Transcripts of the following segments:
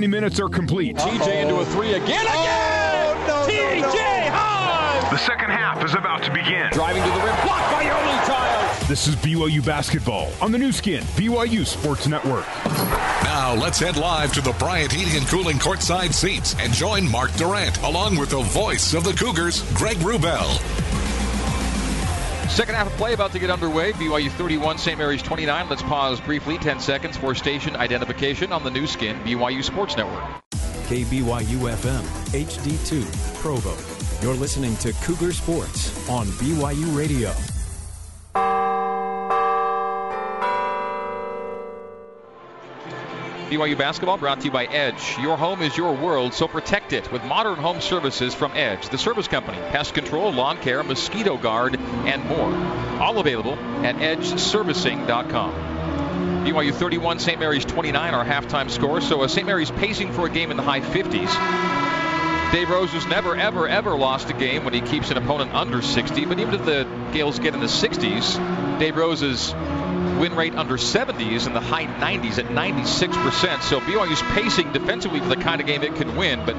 20 minutes are complete. TJ into a three again. Again! Oh, no, TJ no, no. Haws! The second half is about to begin. Driving to the rim, blocked by Yoeli Childs. This is BYU basketball on the Nu Skin, BYU Sports Network. Now let's head live to the Bryant Heating and Cooling courtside seats and join Mark Durrant along with the voice of the Cougars, Greg Wrubell. Second half of play about to get underway. BYU 31, St. Mary's 29. Let's pause briefly, 10 seconds for station identification on the Nu Skin, BYU Sports Network. KBYU FM, HD2, Provo. You're listening to Cougar Sports on BYU Radio. BYU basketball brought to you by Edge. Your home is your world, so protect it with modern home services from Edge, the service company, pest control, lawn care, mosquito guard, and more. All available at edgeservicing.com. BYU 31, St. Mary's 29, our halftime score. So uh, St. Mary's pacing for a game in the high 50s. Dave Rose has never, ever, ever lost a game when he keeps an opponent under 60. But even if the Gales get in the 60s, Dave Rose's win rate under 70 is in the high 90s at 96%. So BYU's pacing defensively for the kind of game it can win, but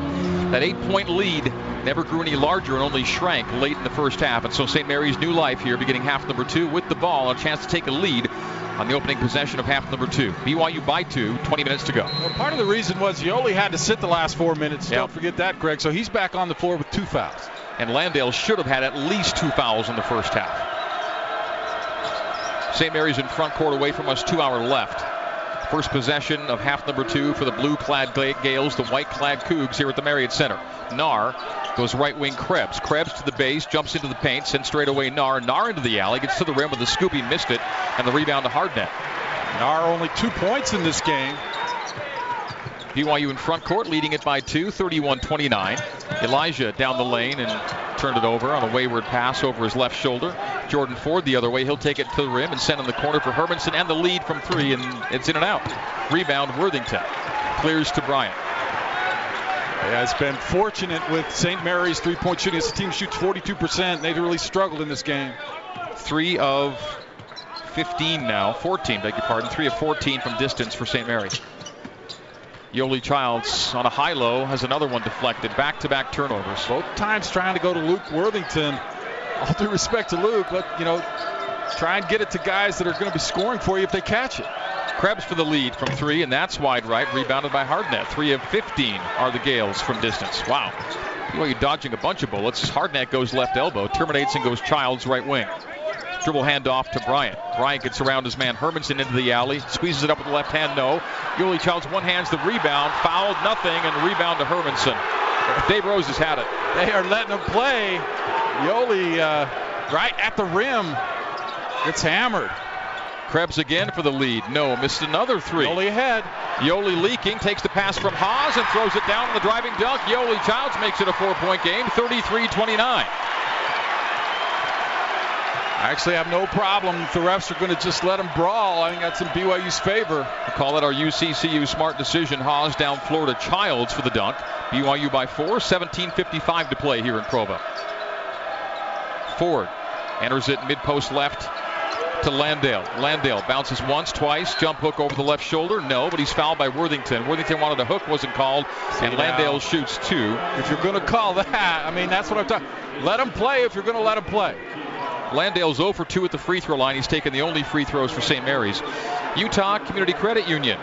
that eight-point lead never grew any larger and only shrank late in the first half. And so St. Mary's new life here, beginning half number two with the ball, a chance to take a lead on the opening possession of half number two. BYU by two, 20 minutes to go. Well, part of the reason was you only had to sit the last four minutes. Yep. Don't forget that, Greg. So he's back on the floor with two fouls. And Landale should have had at least two fouls in the first half. St. Mary's in front court away from us, two hour left. First possession of half number two for the blue clad Gales, the white clad Cougs here at the Marriott Center. Naar goes right wing Krebs. Krebs to the base, jumps into the paint, sends straight away Naar. Naar into the alley, gets to the rim with the scoop, he missed it, and the rebound to Hardnett. Naar only two points in this game. BYU in front court, leading it by two, 31-29. Elijah down the lane and turned it over on a wayward pass over his left shoulder. Jordan Ford the other way. He'll take it to the rim and send in the corner for Hermanson and the lead from three, and it's in and out. Rebound Worthington. Clears to Bryant. Has been fortunate with St. Mary's three-point shooting. As the team shoots 42%. They've really struggled in this game. Three of 15 now, 14, beg your pardon. Three of 14 from distance for St. Mary's. Yoeli Childs on a high low has another one deflected. Back to back turnovers. Both times trying to go to Luke Worthington. All due respect to Luke, let you know, try and get it to guys that are going to be scoring for you if they catch it. Krebs for the lead from three, and that's wide right. Rebounded by Hardnett. Three of 15 are the Gales from distance. Wow. BYU dodging a bunch of bullets. Hardnett goes left elbow, terminates and goes Childs right wing. Dribble handoff to Bryant. Bryant gets around his man Hermanson into the alley. Squeezes it up with the left hand, no. Yoeli Childs one hands the rebound. Fouled, nothing, and rebound to Hermanson. Dave Rose has had it. They are letting him play. Yoeli uh, right at the rim. Gets hammered. Krebs again for the lead. No, missed another three. Yoeli ahead. Yoeli leaking, takes the pass from Haws and throws it down on the driving dunk. Yoeli Childs makes it a four-point game, 33-29. I actually have no problem the refs are going to just let them brawl. I think that's in BYU's favor. We call it our UCCU smart decision. Haws down Florida Childs for the dunk. BYU by four, 17.55 to play here in Provo. Ford enters it mid post left to Landale. Landale bounces once, twice, jump hook over the left shoulder. No, but he's fouled by Worthington. Worthington wanted a hook, wasn't called, and Landale shoots two. If you're going to call that, I mean, that's what I'm talking. Let him play if you're going to let him play. Landale's 0 for 2 at the free throw line. He's taken the only free throws for St. Mary's. Utah Community Credit Union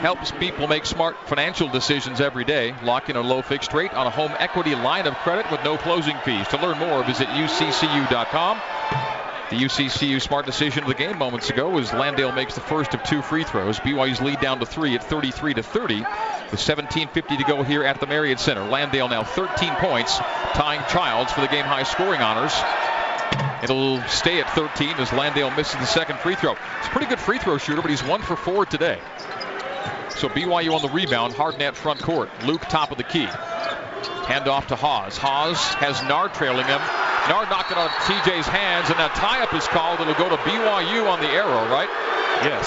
helps people make smart financial decisions every day. Lock in a low fixed rate on a home equity line of credit with no closing fees. To learn more, visit uccu.com. The UCCU smart decision of the game moments ago was Landale makes the first of two free throws. BYU's lead down to three at 33 to 30, with 17:50 to go here at the Marriott Center. Landale now 13 points, tying Childs for the game high scoring honors. It'll stay at 13 as Landale misses the second free throw. He's a pretty good free throw shooter, but he's one for four today. So BYU on the rebound, Hardnett front court. Luke top of the key. Hand off to Haws. Haws has Nard trailing him. Nard knocked it of TJ's hands, and that tie up is called. It'll go to BYU on the arrow, right? Yes.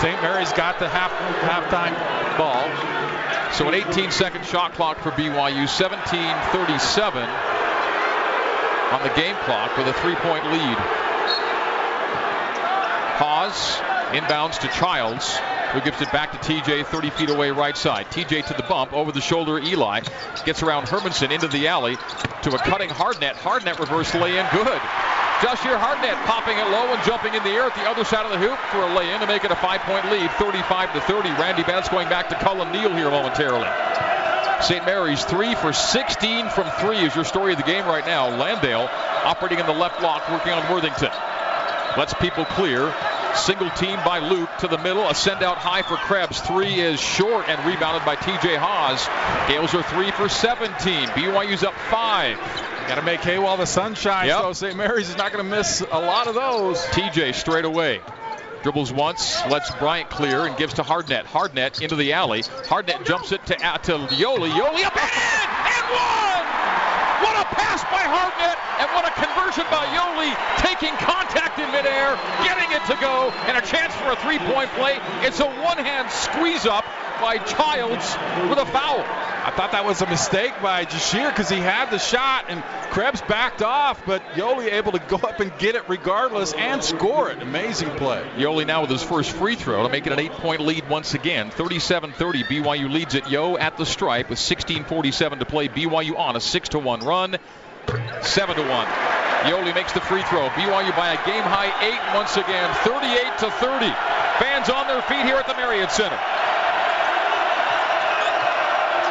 St. Mary's got the half halftime ball. So an 18 second shot clock for BYU, 17:37 on the game clock with a three-point lead. Haws inbounds to Childs. Who gives it back to TJ 30 feet away right side. TJ to the bump, over the shoulder Eli. Gets around Hermanson into the alley to a cutting Hardnett. Hardnett reverse lay in good. Jahshire Hardnett popping it low and jumping in the air at the other side of the hoop for a lay-in to make it a five-point lead, 35 to 30. Randy Bennett going back to Cullen Neal here momentarily. St. Mary's three for 16 from three is your story of the game right now. Landale operating in the left block, working on Worthington. Lets people clear. Single team by Luke to the middle. A send out high for Krebs. Three is short and rebounded by TJ Haws. Gales are three for 17. BYU's up five. Got to make hay while the sun shines. Yep. So St. Mary's is not going to miss a lot of those. TJ straight away. Dribbles once, lets Bryant clear, and gives to Hardnett. Hardnett into the alley. Hardnett jumps it to, uh, to Yoeli. Yoeli up and in! And one! Pass by Hardnett, and what a conversion by Yoeli, taking contact in midair, getting it to go, and a chance for a three-point play. It's a one-hand squeeze up by Childs with a foul. I thought that was a mistake by Jahshire because he had the shot and Krebs backed off, but Yoeli able to go up and get it regardless and score it. Amazing play. Yoeli now with his first free throw to make it an eight-point lead once again. 37-30. BYU leads it. Yo at the stripe with 16:47 to play. BYU on a six-to-one run. Seven to one. Yoeli makes the free throw. BYU by a game high eight once again. 38 to 30. Fans on their feet here at the Marriott Center.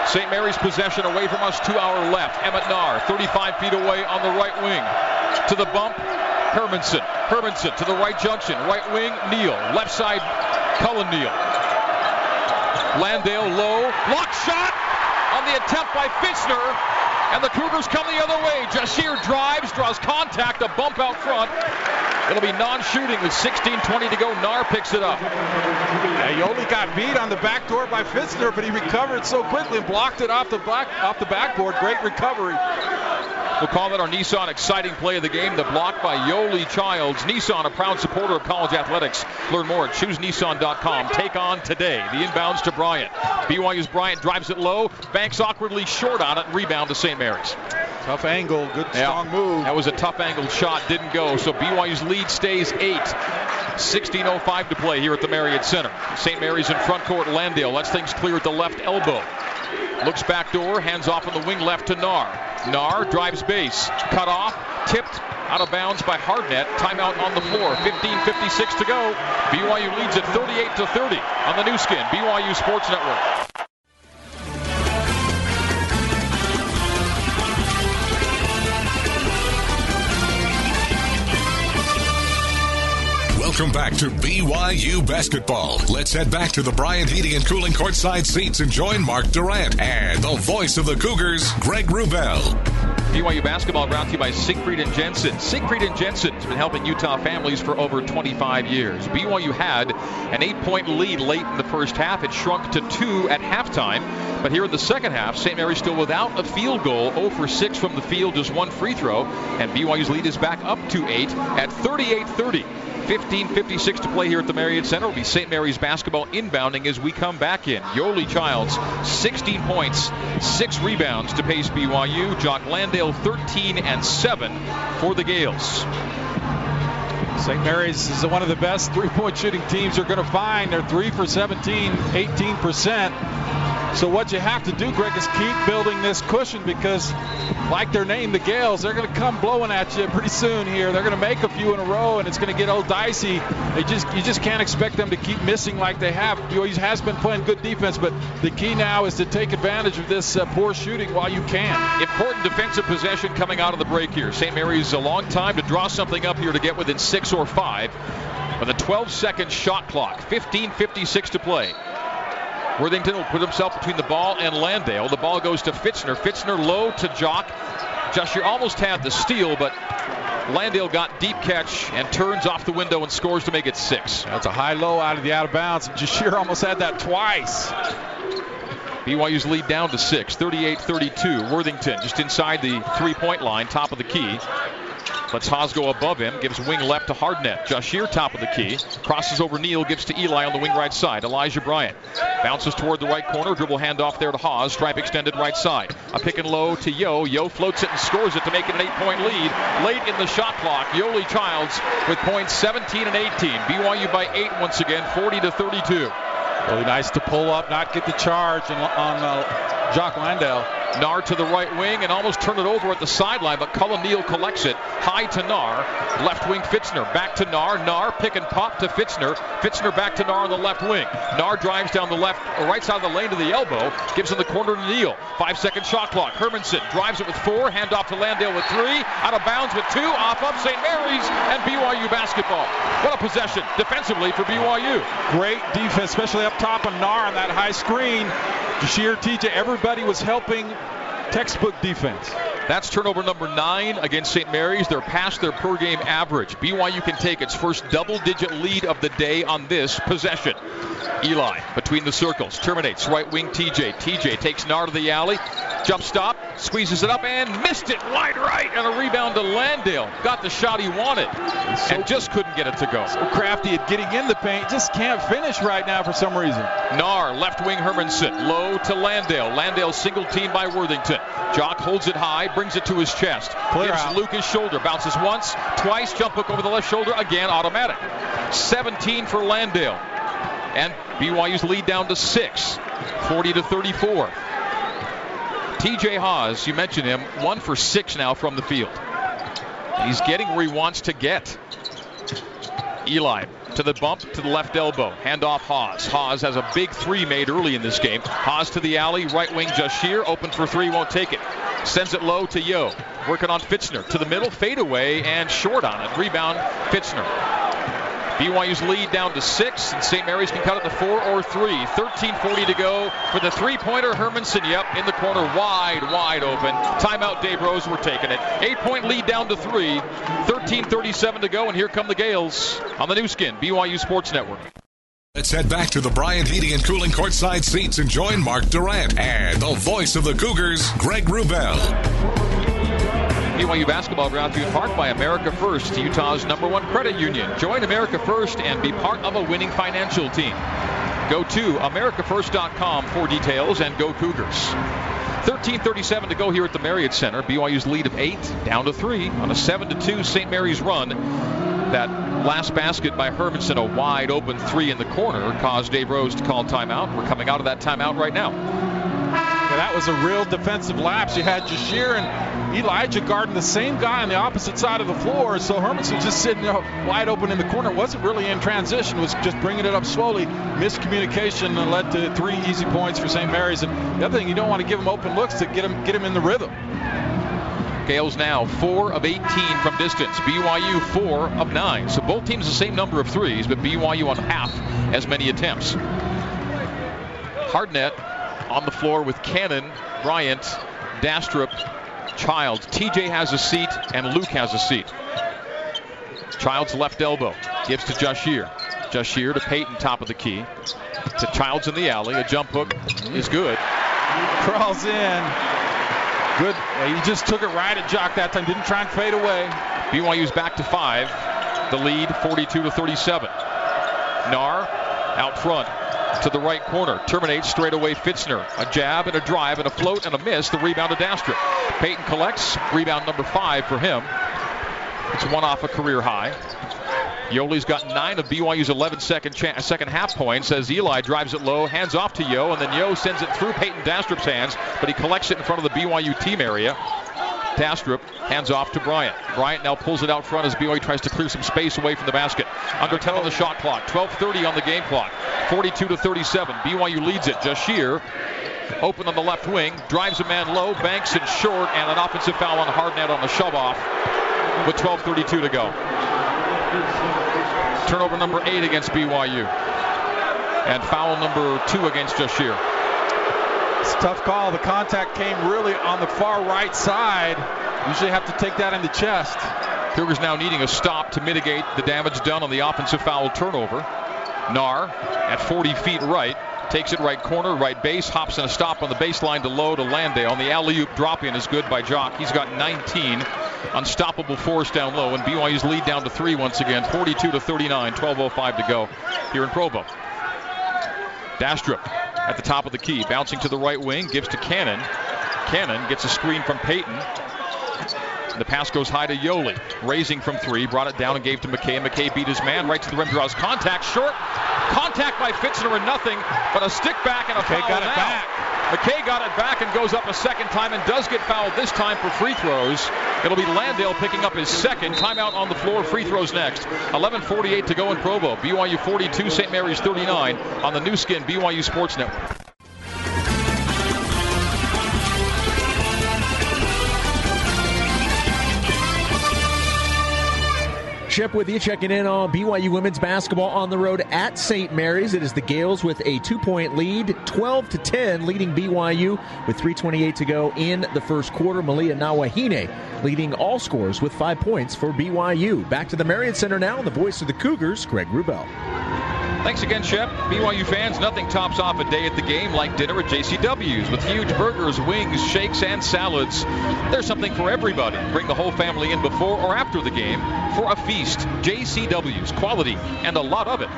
St. Mary's possession away from us, two hour left. Emmett Naar, 35 feet away on the right wing. To the bump, Hermanson. Hermanson to the right junction. Right wing, Neal. Left side, Cullen Neal. Landale low. Block shot on the attempt by Fitzner. And the Cougars come the other way. Jahshire drives, draws contact, a bump out front. It'll be non-shooting with 16:20 to go. Naar picks it up. Yeah, Yoeli got beat on the back door by Fitzner, but he recovered so quickly and blocked it off the black off the backboard. Great recovery. We'll call that our Nissan exciting play of the game. The block by Yoeli Childs. Nissan, a proud supporter of college athletics. Learn more at choosenissan.com. Take on today. The inbounds to Bryant. BYU's Bryant drives it low, banks awkwardly short on it, and rebound to St. Mary's. Tough angle, good strong move. That was a tough angled shot, didn't go. So BYU's lead stays eight. 16.05 to play here at the Marriott Center. St. Mary's in front court. Landale lets things clear at the left elbow. Looks back door, hands off on the wing left to Naar. Naar drives base, cut off, tipped out of bounds by Hardnett. Timeout on the floor. 15:56 to go. BYU leads at 38 to 30 on the Nu Skin BYU Sports Network. Welcome back to BYU basketball. Let's head back to the Bryant Heating and Cooling courtside seats and join Mark Durrant and the voice of the Cougars, Greg Wrubell. BYU basketball brought to you by Siegfried and Jensen. Siegfried and Jensen has been helping Utah families for over 25 years. BYU had an eight-point lead late in the first half. It shrunk to two at halftime. But here in the second half, St. Mary's still without a field goal, 0 for 6 from the field, just one free throw, and BYU's lead is back up to eight at 38-30. 15.56 to play here at the Marriott Center. It'll be St. Mary's basketball inbounding as we come back in. Yoeli Childs, 16 points, 6 rebounds to pace BYU. Jock Landale, 13 and 7 for the Gales. St. Mary's is one of the best three-point shooting teams you're going to find. They're 3 for 17, 18%. So what you have to do, Greg, is keep building this cushion because, like their name, the Gales, they're going to come blowing at you pretty soon here. They're going to make a few in a row, and it's going to get old dicey. They just you just can't expect them to keep missing like they have. BYU has been playing good defense, but the key now is to take advantage of this uh, poor shooting while you can. Important defensive possession coming out of the break here. St. Mary's a long time to draw something up here to get within six or five. With a 12-second shot clock, 15:56 to play. Worthington will put himself between the ball and Landale. The ball goes to Fitzner. Fitzner low to Jock. Jahshire almost had the steal, but Landale got deep catch and turns off the window and scores to make it six. That's a high low out of the out of bounds. Jahshire almost had that twice. BYU's lead down to six, 38-32. Worthington just inside the three-point line, top of the key. Lets Haws go above him, gives wing left to Hardnett. Jahshire top of the key. Crosses over Neal, gives to Eli on the wing right side. Elijah Bryant bounces toward the right corner. Dribble handoff there to Haws. Stripe extended right side. A pick and low to Yo. Yo floats it and scores it to make it an eight-point lead. Late in the shot clock, Yoeli Childs with points 17 and 18. BYU by eight once again, 40 to 32. Really nice to pull up, not get the charge on uh, Jock Landale. Naar to the right wing and almost turn it over at the sideline, but Cullen Neal collects it. High to Naar. Left wing Fitzner. Back to Naar. Naar pick and pop to Fitzner. Fitzner back to Naar on the left wing. Naar drives down the left, right side of the lane to the elbow. Gives him the corner to Neal. Five second shot clock. Hermanson drives it with four. Hand off to Landale with three. Out of bounds with two. Off up St. Mary's and BYU basketball. What a possession defensively for BYU. Great defense, especially up top on Naar on that high screen. Jahshire TJ, everybody was helping textbook defense. That's turnover number nine against St. Mary's. They're past their per game average. BYU can take its first double digit lead of the day on this possession. Eli between the circles terminates right wing TJ. TJ takes Nard to the alley. Jump stop, squeezes it up and missed it wide right and a rebound to Landale. Got the shot he wanted so and just couldn't get it to go. So crafty at getting in the paint, just can't finish right now for some reason. Naar, left wing Hermanson, low to Landale. Landale single team by Worthington. Jock holds it high, brings it to his chest. Clear Gives out. Luke shoulder, bounces once, twice, jump hook over the left shoulder, again automatic. 17 for Landale. And BYU's lead down to six, 40 to 34. TJ Haws, you mentioned him, one for six now from the field. He's getting where he wants to get. Eli to the bump to the left elbow. Hand off Haws. Haws has a big three made early in this game. Haws to the alley. Right wing Jahshire. Open for three. Won't take it. Sends it low to Yo. Working on Fitzner. To the middle. Fade away and short on it. Rebound Fitzner. BYU's lead down to six, and St. Mary's can cut it to four or three. 13:40 to go for the three-pointer. Hermanson, yep, in the corner, wide, wide open. Timeout, Dave Rose. We're taking it. Eight-point lead down to three. 13:37 to go, and here come the Gales on the Nu Skin, BYU Sports Network. Let's head back to the Bryant Heating and Cooling courtside seats and join Mark Durrant and the voice of the Cougars, Greg Wrubell. BYU basketball brought to you in part by America First, Utah's number one credit union. Join America First and be part of a winning financial team. Go to AmericaFirst.com for details and go Cougars. 13:37 to go here at the Marriott Center. BYU's lead of eight down to three on a seven to two St. Mary's run. That last basket by Hermanson, a wide open three in the corner, caused Dave Rose to call timeout. We're coming out of that timeout right now. Yeah, that was a real defensive lapse. You had Jahshire and Elijah guarding the same guy on the opposite side of the floor. So Hermanson just sitting there wide open in the corner. Wasn't really in transition. Was just bringing it up slowly. Miscommunication led to three easy points for St. Mary's. And the other thing, you don't want to give him open looks to get him get him in the rhythm. Gales now 4 of 18 from distance. BYU 4 of 9. So both teams the same number of threes, but BYU on half as many attempts. Hardnett on the floor with Cannon, Bryant, Dastrup, Childs. TJ has a seat and Luke has a seat. Childs left elbow gives to Jahshire. Jahshire to Payton, top of the key. To Childs in the alley. A jump hook is good. Crawls in. Good. He just took it right at Jock that time. Didn't try and fade away. BYU's back to five. The lead 42 to 37. Naar out front to the right corner. Terminates straight away Fitzner. A jab and a drive and a float and a miss. The rebound to Dastrup. Payton collects. Rebound number five for him. It's one off a career high. Yoeli's got nine of BYU's 11 second, cha- second half points as Eli drives it low, hands off to Yo, and then Yo sends it through Payton Dastrup's hands, but he collects it in front of the BYU team area. Dastrup hands off to Bryant. Bryant now pulls it out front as BYU tries to clear some space away from the basket. Under 10 on the shot clock. 12:30 on the game clock. 42 to 37. BYU leads it. Jahshire open on the left wing, drives a man low, banks it short, and an offensive foul on Hardnett on the shove off with 12:32 to go. Turnover number eight against BYU, and foul number two against Jahshire. It's a tough call. The contact came really on the far right side. Usually have to take that in the chest. Cougars now needing a stop to mitigate the damage done on the offensive foul turnover. Naar at 40 feet right. Takes it right corner, right base, hops in a stop on the baseline to low to Landale. On the alley-oop drop in is good by Jock. He's got 19. Unstoppable force down low, and BYU's lead down to three once again, 42 to 39, 12:05 to go here in Provo. Dastrup at the top of the key, bouncing to the right wing, gives to Cannon. Cannon gets a screen from Payton. The pass goes high to Yoeli. Raising from three, brought it down and gave to McKay. McKay beat his man right to the rim, draws contact short. Contact by Fitzner and nothing, but a stick back and a McKay foul got it now. back. McKay got it back and goes up a second time and does get fouled this time for free throws. It'll be Landale picking up his second timeout on the floor. Free throws next. 11:48 to go in Provo. BYU 42, St. Mary's 39 on the Nu Skin BYU Sports Network. Chip with you, checking in on BYU women's basketball on the road at St. Mary's. It is the Gales with a two-point lead, 12 to 10, leading BYU with 3:28 to go in the first quarter. Malia Nawahine leading all scores with five points for BYU. Back to the Marriott Center now, and the voice of the Cougars, Greg Wrubell. Thanks again, Shep. BYU fans, nothing tops off a day at the game like dinner at JCW's with huge burgers, wings, shakes, and salads. There's something for everybody. Bring the whole family in before or after the game for a feast. JCW's, quality, and a lot of it.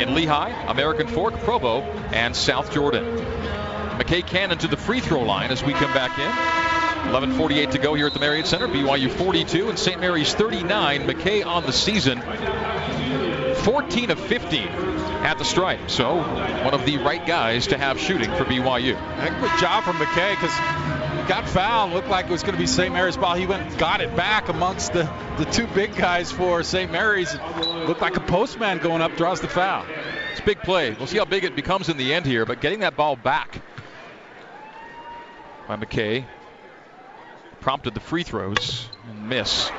In Lehi, American Fork, Provo, and South Jordan. McKay Cannon to the free throw line as we come back in. 11:48 to go here at the Marriott Center. BYU 42 and St. Mary's 39. McKay on the season 14 of 15 at the stripe. So one of the right guys to have shooting for BYU. Good job from McKay because he got fouled. Looked like it was going to be St. Mary's ball. He went and got it back amongst the, the two big guys for St. Mary's. Looked like a postman going up, draws the foul. It's a big play. We'll see how big it becomes in the end here, but getting that ball back by McKay prompted the free throws and miss.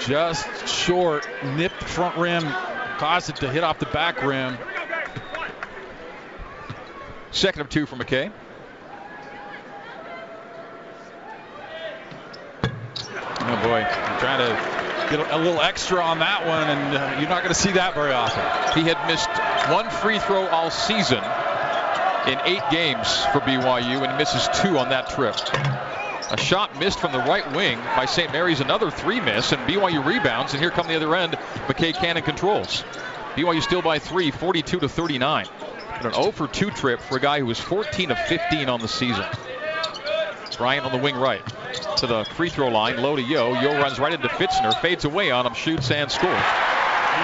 Just short, nipped front rim, caused it to hit off the back rim. Second of two for McKay. Oh boy, I'm trying to get a little extra on that one, and uh, you're not going to see that very often. He had missed one free throw all season in eight games for BYU and misses two on that trip. A shot missed from the right wing by St. Mary's, another three miss, and BYU rebounds, and here come the other end. McKay Cannon controls. BYU still by three, 42 to 39. But an 0 for 2 trip for a guy who was 14 of 15 on the season. Bryant on the wing right to the free throw line, low to Yo. Yo runs right into Fitzner, fades away on him, shoots and scores.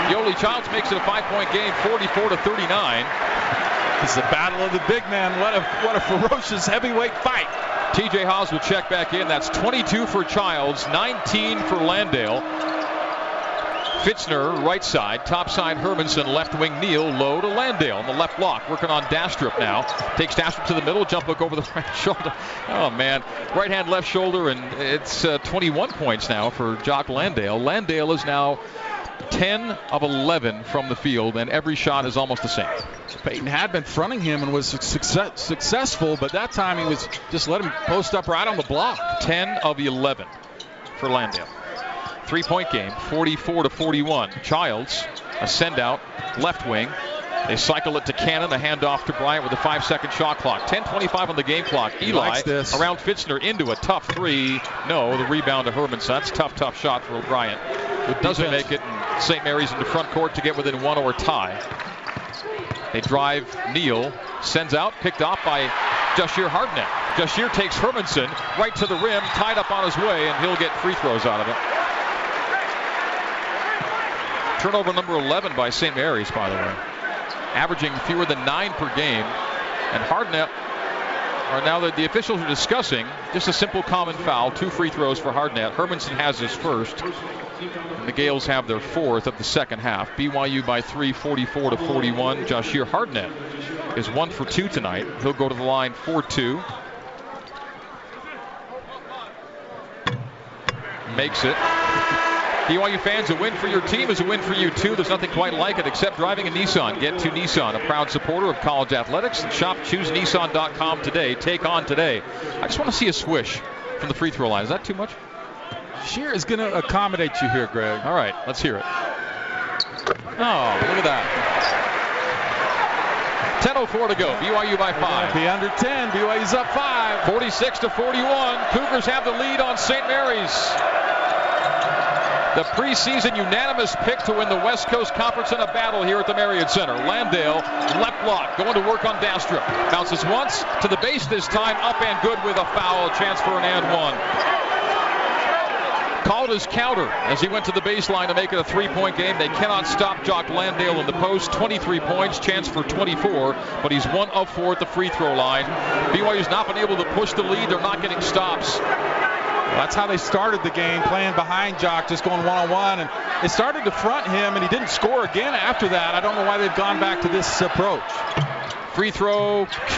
Yoeli Childs makes it a five-point game, 44 to 39. It's the battle of the big man. What a what a ferocious heavyweight fight. TJ Haws will check back in. That's 22 for Childs, 19 for Landale. Fitzner, right side. Top side, Hermanson. Left wing, Neal. Low to Landale on the left block. Working on Dastrup now. Takes Dastrup to the middle. Jump hook over the right shoulder. Oh, man. Right hand, left shoulder, and it's uh, 21 points now for Jock Landale. Landale is now 10 of 11 from the field, and every shot is almost the same. Payton had been fronting him and was success, successful, but that time he was just let him post up right on the block. 10 of 11 for Landale. Three point game, 44 to 41. Childs, a send out, left wing. They cycle it to Cannon, a handoff to Bryant with a five second shot clock. 10.25 on the game clock. Eli around Fitzner into a tough three. No, the rebound to Hermanson. That's a tough, tough shot for Bryant. It doesn't make it. and St. Mary's in the front court to get within one or tie. They drive Neal, sends out, picked off by Jahshire Hardnett. Jahshire takes Hermanson right to the rim, tied up on his way, and he'll get free throws out of it. Turnover number 11 by St. Mary's, by the way. Averaging fewer than nine per game. And Hardnett are now that the officials are discussing just a simple common foul, two free throws for Hardnett. Hermanson has his first. And the Gales have their fourth of the second half. BYU by three, 44 to 41. Jahshire Hardnett is one for two tonight. He'll go to the line 4-2. Makes it. BYU fans, a win for your team is a win for you too. There's nothing quite like it except driving a Nissan. Get to Nissan, a proud supporter of college athletics, and shop choosenissan.com today. Take on today. I just want to see a swish from the free throw line. Is that too much? Shear is going to accommodate you here, Greg. All right, let's hear it. Oh, look at that. 10.04 to go. BYU by five. Be under 10. BYU's up five. 46 to 41. Cougars have the lead on St. Mary's. The preseason unanimous pick to win the West Coast Conference in a battle here at the Marriott Center. Landale, left block, going to work on Dastrup. Bounces once to the base this time, up and good with a foul. Chance for an and one. called his counter as he went to the baseline to make it a three-point game. They cannot stop Jock Landale in the post. 23 points, chance for 24, but he's one of four at the free throw line. BYU's not been able to push the lead. They're not getting stops. That's how they started the game, playing behind Jock, just going one-on-one. And it started to front him, and he didn't score again after that. I don't know why they've gone back to this approach. Free throw,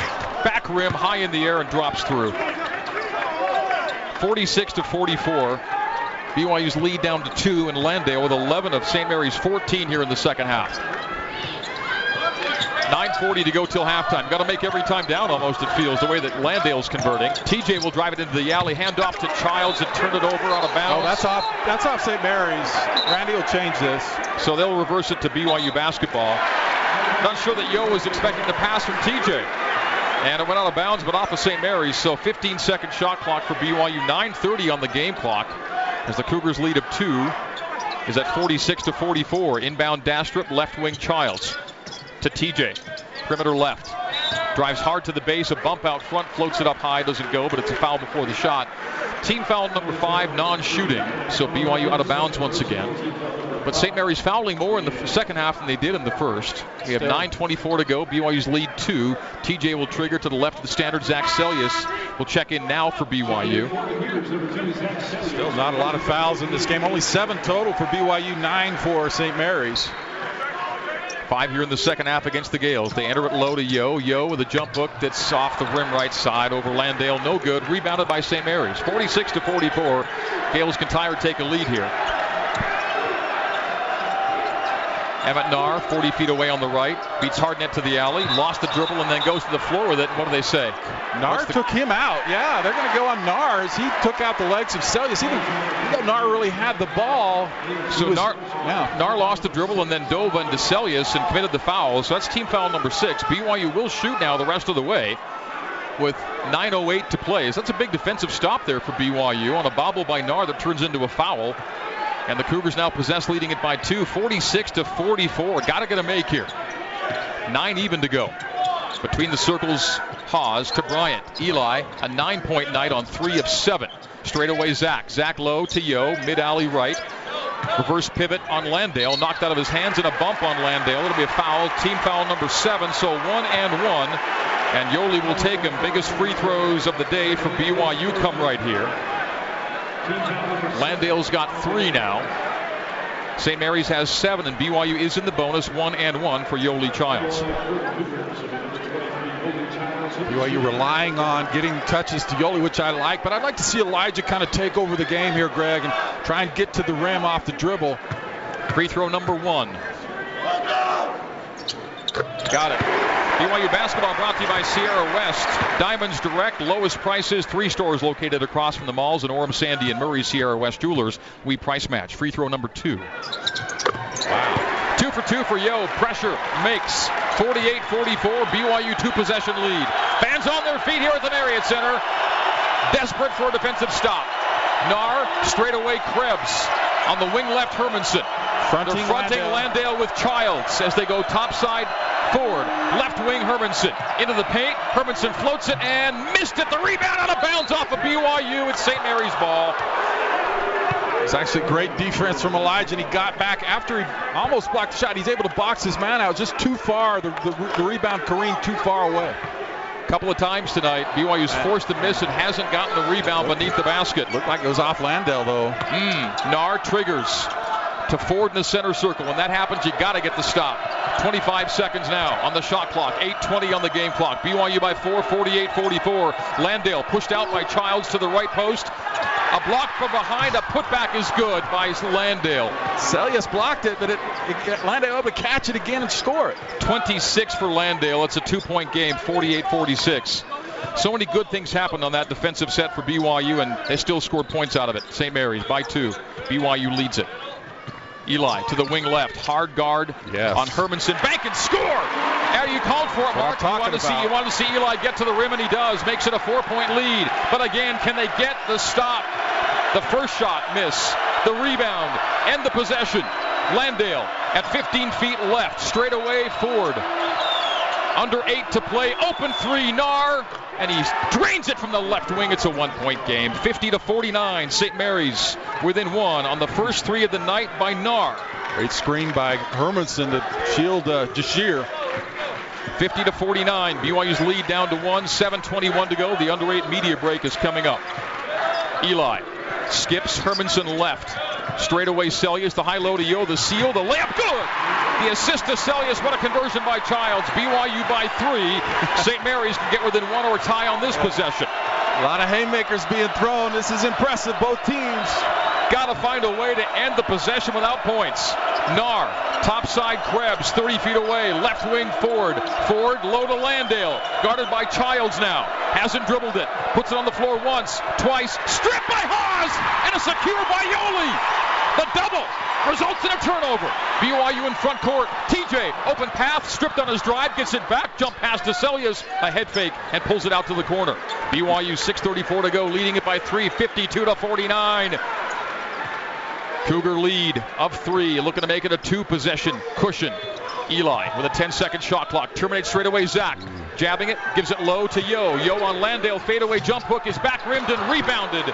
back rim, high in the air, and drops through. 46 to 44. BYU's lead down to two, and Landale with 11 of St. Mary's 14 here in the second half. 9.40 to go till halftime. Got to make every time down almost, it feels, the way that Landale's converting. TJ will drive it into the alley, hand off to Childs and turn it over out of bounds. Oh, that's off That's off St. Mary's. Randy will change this. So they'll reverse it to BYU basketball. Not sure that Yo was expecting the pass from TJ. And it went out of bounds, but off of St. Mary's. So 15 second shot clock for BYU. 9.30 on the game clock as the Cougars lead of two is at 46 to 44. Inbound Dastrup, left wing Childs to TJ. Perimeter left. Drives hard to the base, a bump out front, floats it up high, doesn't go, but it's a foul before the shot. Team foul number five, non-shooting. So BYU out of bounds once again. But St. Mary's fouling more in the second half than they did in the first. We have 9.24 to go. BYU's lead two. TJ will trigger to the left of the standard. Zac Seljaas will check in now for BYU. Still not a lot of fouls in this game. Only seven total for BYU, nine for St. Mary's. Five here in the second half against the Gales. They enter it low to Yo. Yo with a jump hook that's off the rim right side over Landale. No good. Rebounded by St. Mary's. 46 to 44. Gales can tie or take a lead here. Emmett Naar, 40 feet away on the right, beats Hardnett to the alley, lost the dribble, and then goes to the floor with it. What do they say? Naar the... took him out. Yeah, they're going to go on Naar as he took out the legs of Seljaas. Even, though really had the ball. So was, yeah. Lost the dribble and then dove into Seljaas and committed the foul. So that's team foul number six. BYU will shoot now the rest of the way with 9.08 to play. So that's a big defensive stop there for BYU on a bobble by Naar that turns into a foul. And the Cougars now possess, leading it by two, 46 to 44. Got to get a make here. Nine even to go. Between the circles, Haws to Bryant. Eli, a nine point night on three of seven. Straight away, Zac. Zac low to Yo, mid alley right. Reverse pivot on Landale, knocked out of his hands and a bump on Landale. It'll be a foul, team foul number seven, so one and one. And Yoeli will take him. Biggest free throws of the day for BYU come right here. Landale's got three now. St. Mary's has seven, and BYU is in the bonus one and one for Yoeli Childs. BYU relying on getting touches to Yoeli, which I like, but I'd like to see Elijah kind of take over the game here, Greg, and try and get to the rim off the dribble. Free throw number one. Got it. BYU basketball brought to you by Sierra West. Diamonds Direct, lowest prices, three stores located across from the malls in Orem, Sandy, and Murray. Sierra West Jewelers. We price match. Free throw number two. Wow. Two for two for Yo. Pressure makes 48-44. BYU two possession lead. Fans on their feet here at the Marriott Center. Desperate for a defensive stop. Naar straight away Krebs on the wing left Hermanson. Fronting, They're fronting Landale. Landale with Childs as they go topside forward. Left wing Hermanson into the paint. Hermanson floats it and missed it. The rebound out of bounds off of BYU. It's St. Mary's ball. It's actually great defense from Elijah, and he got back after he almost blocked the shot. He's able to box his man out just too far. The, the, the rebound careened too far away. A couple of times tonight, BYU's forced to miss and hasn't gotten the rebound beneath the basket. Looked like it was off Landale, though. Mm, Naar triggers to Ford in the center circle. When that happens, you got to get the stop. 25 seconds now on the shot clock. 8:20 on the game clock. BYU by 4, 48-44. Landale pushed out by Childs to the right post. A block from behind. A putback is good by Landale. Seljaas blocked it, but it, it Landale able to catch it again and score it. 26 for Landale. It's a two-point game. 48-46. So many good things happened on that defensive set for BYU, and they still scored points out of it. St. Mary's by two. BYU leads it. Eli to the wing left. Hard guard yes. on Hermanson. Bank and score! How you called for it, Mark. You wanted, to see, you wanted to see Eli get to the rim, and he does. Makes it a four-point lead. But again, can they get the stop? The first shot miss. The rebound and the possession. Landale at 15 feet left. Straight away, Ford. Under eight to play. Open three. Naar. And he drains it from the left wing. It's a one point game. 50 to 49. St. Mary's within one on the first three of the night by Naar. Great screen by Hermanson to shield uh, Jahshire. 50 to 49. BYU's lead down to one. 7:21 to go. The under eight media break is coming up. Eli skips Hermanson left. Straight away, Seljaas. The high low to Yo. The seal. The layup. Good. The assist to Seljaas, What a conversion by Childs. BYU by three. St. Mary's can get within one or tie on this possession. A lot of haymakers being thrown. This is impressive. Both teams. Got to find a way to end the possession without points. Naar, topside Krebs, 30 feet away. Left wing Ford. Ford low to Landale. Guarded by Childs now. Hasn't dribbled it. Puts it on the floor once, twice. Stripped by Haws. And a secure by Yoeli. The double results in a turnover. BYU in front court. TJ, open path, stripped on his drive, gets it back, jump to Seljaas, a head fake, and pulls it out to the corner. BYU 6.34 to go, leading it by three, 52 to 49. Cougar lead of three, looking to make it a two possession cushion. Eli with a 10 second shot clock. Terminates straight away. Zac jabbing it, gives it low to Yo. Yo on Landale. Fadeaway jump hook is back rimmed and rebounded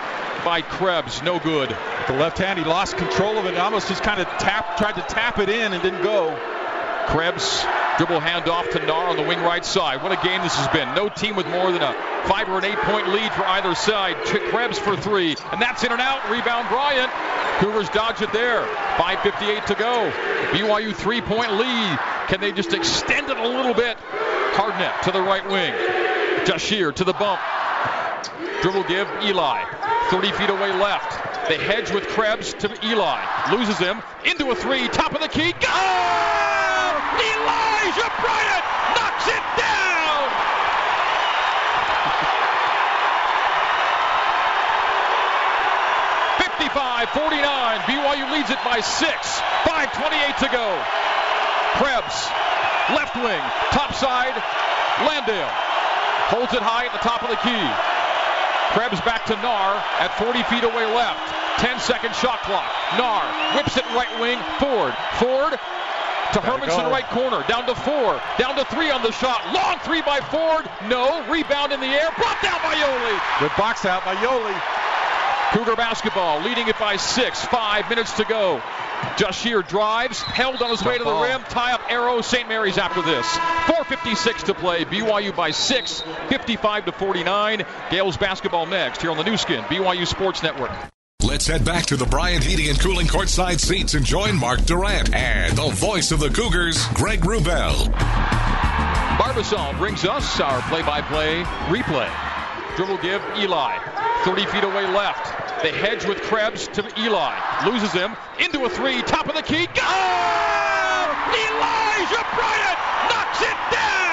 by Krebs. No good. The left hand, he lost control of it. Almost just kind of tap, tried to tap it in and didn't go. Krebs dribble handoff to Naar on the wing right side. What a game this has been. No team with more than a five or an eight point lead for either side. Krebs for three, and that's in and out. Rebound Bryant. Cougars dodge it there. 5.58 to go. BYU three point lead. Can they just extend it a little bit? Hardnett to the right wing. Jahshire to the bump. Dribble give Eli. 30 feet away left. They hedge with Krebs to Eli. Loses him. Into a three. Top of the key. Go! Elijah Bryant knocks it down. Fifty-five, 49. BYU leads it by six. 5:28 to go. Krebs, left wing, top side. Landale holds it high at the top of the key. Krebs back to Naar at 40 feet away left. 10 second shot clock. Naar whips it right wing. Ford. Ford to Hermanson right corner. Down to four. Down to three on the shot. Long three by Ford. No. Rebound in the air. Brought down by Yoeli. Good box out by Yoeli. Cougar basketball leading it by six. Five minutes to go. Jahshire drives, held on his way to the rim, tie up arrow, St. Mary's after this. 4.56 to play, BYU by 6, 55 to 49. Gales basketball next here on the Nu Skin, BYU Sports Network. Let's head back to the Bryant Heating and Cooling courtside seats and join Mark Durrant and the voice of the Cougars, Greg Wrubell. Barbasol brings us our play-by-play replay. Dribble give Eli, 30 feet away left. They hedge with Krebs to Eli. Loses him into a three, top of the key. Elijah Bryant knocks it down.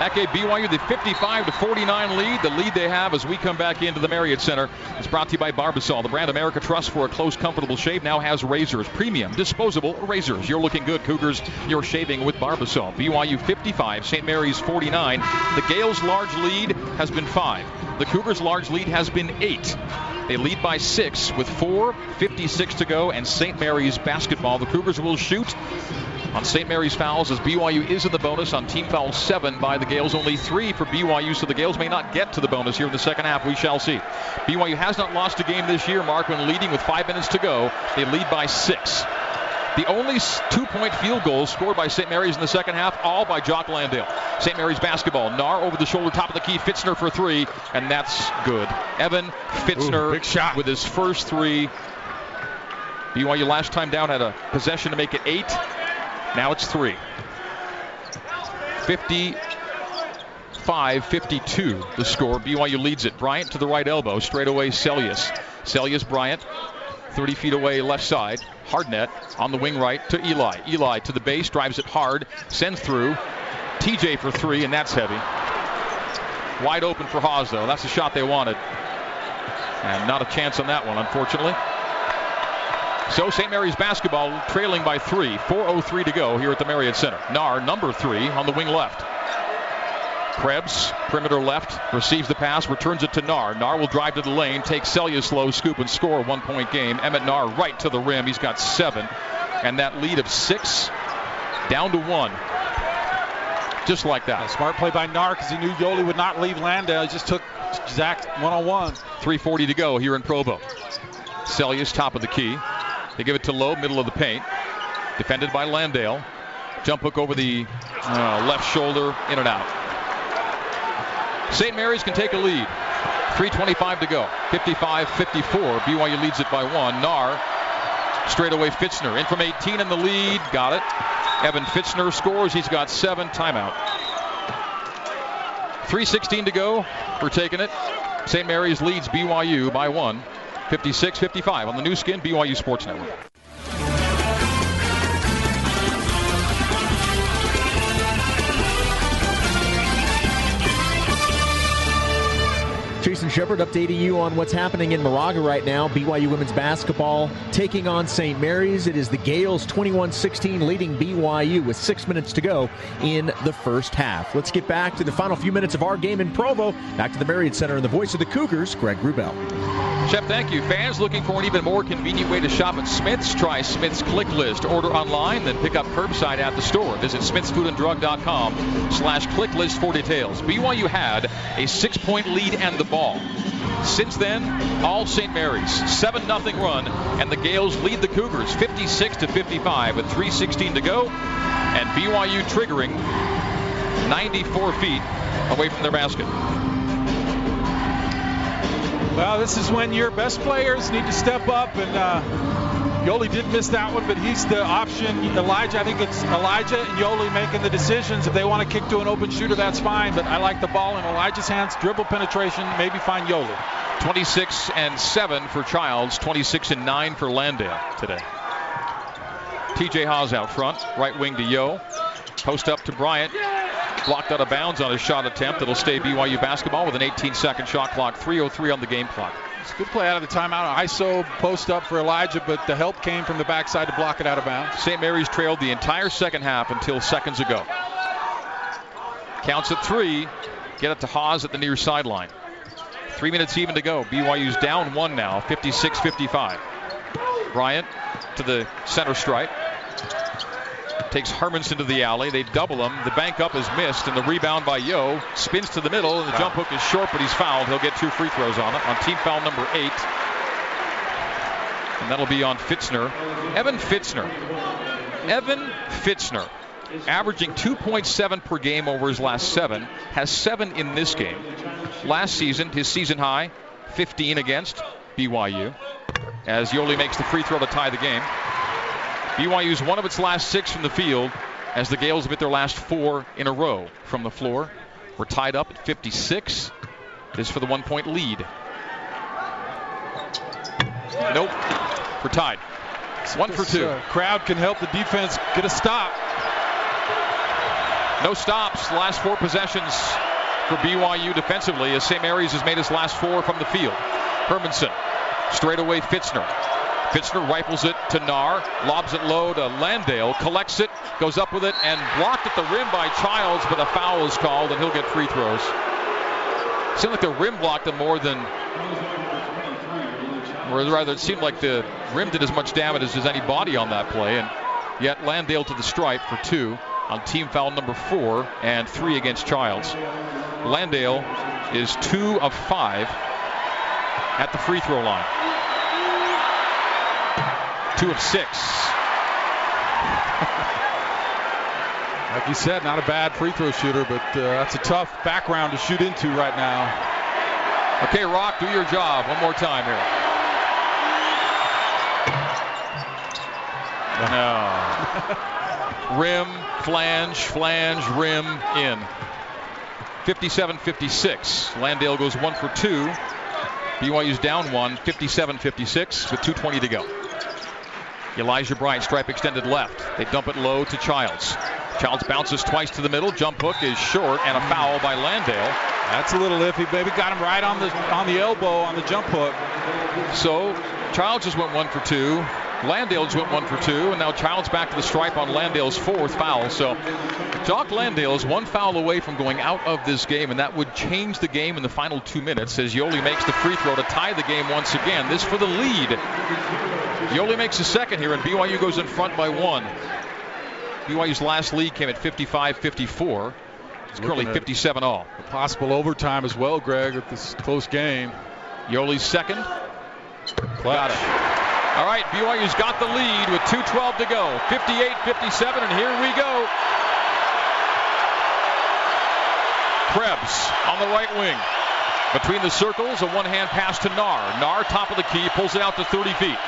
That gave BYU the 55 to 49 lead. The lead they have as we come back into the Marriott Center It's brought to you by Barbasol. The brand America trusts for a close, comfortable shave now has razors, premium, disposable razors. You're looking good, Cougars. You're shaving with Barbasol. BYU 55, St. Mary's 49. The Gales' large lead has been five. The Cougars' large lead has been eight. They lead by six with 4.56 to go, and St. Mary's basketball. The Cougars will shoot on St. Mary's fouls as BYU is in the bonus on team foul seven by the Gales. Only three for BYU, so the Gales may not get to the bonus here in the second half. We shall see. BYU has not lost a game this year, Mark, when leading with five minutes to go. They lead by six. The only two point field goals scored by St. Mary's in the second half, all by Jock Landale. St. Mary's basketball. Naar over the shoulder, top of the key. Fitzner for three, and that's good. Evan Fitzner Ooh, with his first three. BYU last time down had a possession to make it eight. Now it's three. 55 52 the score. BYU leads it. Bryant to the right elbow. Straight away, Seljaas. Seljaas Bryant. 30 feet away, left side. Hardnett on the wing right to Eli. Eli to the base, drives it hard, sends through. TJ for three, and that's heavy. Wide open for Haws, though. That's the shot they wanted. And not a chance on that one, unfortunately. So St. Mary's basketball trailing by three. 4.03 to go here at the Marriott Center. Naar, number three, on the wing left. Krebs, perimeter left, receives the pass, returns it to Naar. Naar will drive to the lane, take Seljaas slow, scoop, and score a one point game. Emmett Naar right to the rim. He's got seven. And that lead of six Down to one. Just like that. A smart play by Naar because he knew Yoeli would not leave Landale. He just took Zac one on one. 340 to go here in Provo. Seljaas top of the key. They give it to Lowe, middle of the paint. Defended by Landale. Jump hook over the uh, left shoulder, in and out. St. Mary's can take a lead. 3.25 to go. 55 54. BYU leads it by one. Naar straight away Fitzner. In from 18 in the lead. Got it. Evan Fitzner scores. He's got seven. Timeout. 3.16 to go. We're taking it. St. Mary's leads BYU by one. 56 55 on the Nu Skin BYU Sports Network. Jason Shepard updating you on what's happening in Moraga right now. BYU women's basketball taking on St. Mary's. It is the Gales 21 16 leading BYU with six minutes to go in the first half. Let's get back to the final few minutes of our game in Provo. Back to the Marriott Center and the voice of the Cougars, Greg Wrubell. Shep, thank you. Fans looking for an even more convenient way to shop at Smith's? Try Smith's Click List. Order online, then pick up curbside at the store. Visit smithsfoodanddrug.com slash click list for details. BYU had a six-point lead and the ball. Since then, all St. Mary's. 7-0 run, and the Gales lead the Cougars 56 to 55 with 3.16 to go. And BYU triggering 94 feet away from their basket. Well, this is when your best players need to step up, and uh, Yoeli did miss that one, but he's the option. Elijah, I think it's Elijah and Yoeli making the decisions. If they want to kick to an open shooter, that's fine, but I like the ball in Elijah's hands, dribble penetration, maybe find Yoeli. 26 and 7 for Childs, 26 and 9 for Landale today. TJ Haws out front, right wing to Yo. Post up to Bryant. Blocked out of bounds on a shot attempt. It'll stay BYU basketball with an 18 second shot clock. 3.03 on the game clock. It's a good play out of the timeout. ISO post up for Elijah, but the help came from the backside to block it out of bounds. St. Mary's trailed the entire second half until seconds ago. Counts at three. Get it to Haws at the near sideline. Three minutes even to go. BYU's down one now, 56 55. Bryant to the center stripe takes Hermanson to the alley. They double him. The bank up is missed, and the rebound by Yo spins to the middle, and the jump hook is short, but he's fouled. He'll get two free throws on it on team foul number eight. And that'll be on Fitzner. Evan Fitzner. Evan Fitzner, averaging 2.7 per game over his last seven, has seven in this game. Last season, his season high, 15 against BYU. As Yoeli makes the free throw to tie the game. BYU's one of its last six from the field as the Gales have hit their last four in a row from the floor. We're tied up at 56. This for the one point lead. Nope. We're tied. One for two. Uh, crowd can help the defense get a stop. No stops. Last four possessions for BYU defensively as St. Mary's has made his last four from the field. Hermanson. Straight away Fitzner. Fitzner rifles it to Naar, lobs it low to Landale, collects it, goes up with it, and blocked at the rim by Childs, but a foul is called, and he'll get free throws. Seemed like the rim blocked him more than, or rather, it seemed like the rim did as much damage as any body on that play, and yet Landale to the stripe for two on team foul number four and three against Childs. Landale is two of five at the free throw line two of six. like you said, not a bad free throw shooter, but uh, that's a tough background to shoot into right now. Okay, Rock, do your job one more time here. No. rim, flange, flange, rim, in. 57-56. Landale goes one for two. BYU's down one, 57-56 with 2.20 to go. Elijah Bryant, stripe extended left. They dump it low to Childs. Childs bounces twice to the middle. Jump hook is short and a foul by Landale. That's a little iffy, baby. Got him right on the on the elbow on the jump hook. So Childs just went one for two. Landale just went one for two, and now Childs back to the stripe on Landale's fourth foul. So Jock Landale is one foul away from going out of this game, and that would change the game in the final two minutes as Yoeli makes the free throw to tie the game once again. This for the lead Yoeli makes a second here, and BYU goes in front by one. BYU's last lead came at 55-54. It's currently 57 all. Possible overtime as well, Greg, at this close game. Yoeli's second. Got it. All right, BYU's got the lead with 2.12 to go. 58-57, and here we go. Krebs on the right wing. Between the circles, a one-hand pass to Naar. Naar, top of the key, pulls it out to 30 feet.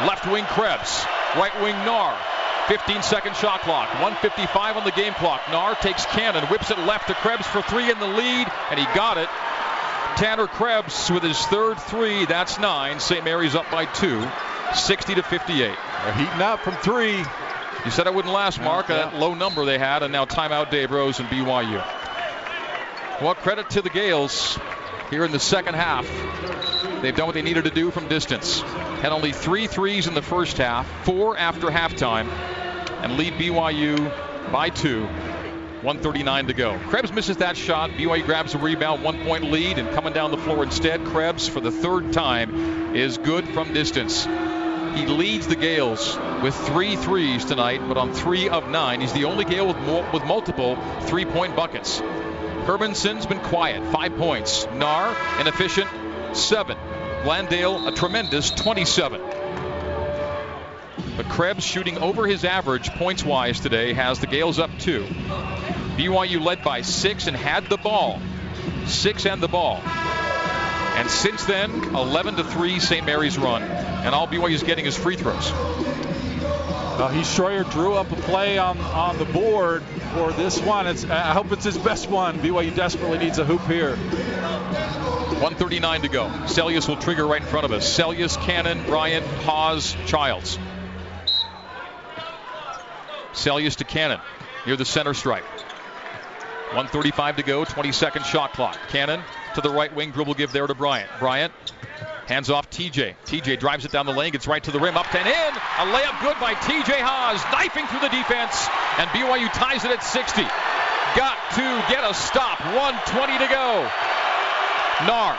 Left wing Krebs. Right wing Naar. 15 second shot clock. 155 on the game clock. Naar takes Cannon, whips it left to Krebs for three in the lead, and he got it. Tanner Krebs with his third three. That's nine. St. Mary's up by two. 60 to 58. They're heating up from three. You said it wouldn't last, Mark. Yeah. That low number they had, and now timeout Dave Rose and BYU. Well, credit to the Gales here in the second half. They've done what they needed to do from distance. Had only three threes in the first half, four after halftime, and lead BYU by two. 139 to go. Krebs misses that shot. BYU grabs a rebound, one point lead, and coming down the floor instead, Krebs for the third time is good from distance. He leads the Gales with three threes tonight, but on three of nine, he's the only Gale with, with multiple three-point buckets. Hermanson's been quiet, five points. Naar, an efficient seven. Landale, a tremendous 27. But Krebs shooting over his average points wise today has the Gales up two. BYU led by six and had the ball. Six and the ball. And since then, 11 to 3 St. Mary's run. And all BYU's getting is free throws. Uh, he drew up a play on, on the board for this one. It's, I hope it's his best one. BYU desperately needs a hoop here. 139 to go. Seljaas will trigger right in front of us. Seljaas, Cannon, Bryant, Haws, Childs. Seljaas to Cannon near the center stripe. 135 to go, 20 second shot clock. Cannon to the right wing, dribble give there to Bryant. Bryant hands off TJ. TJ drives it down the lane, gets right to the rim, up 10 in. A layup good by TJ Haws, knifing through the defense, and BYU ties it at 60. Got to get a stop. 120 to go. Naar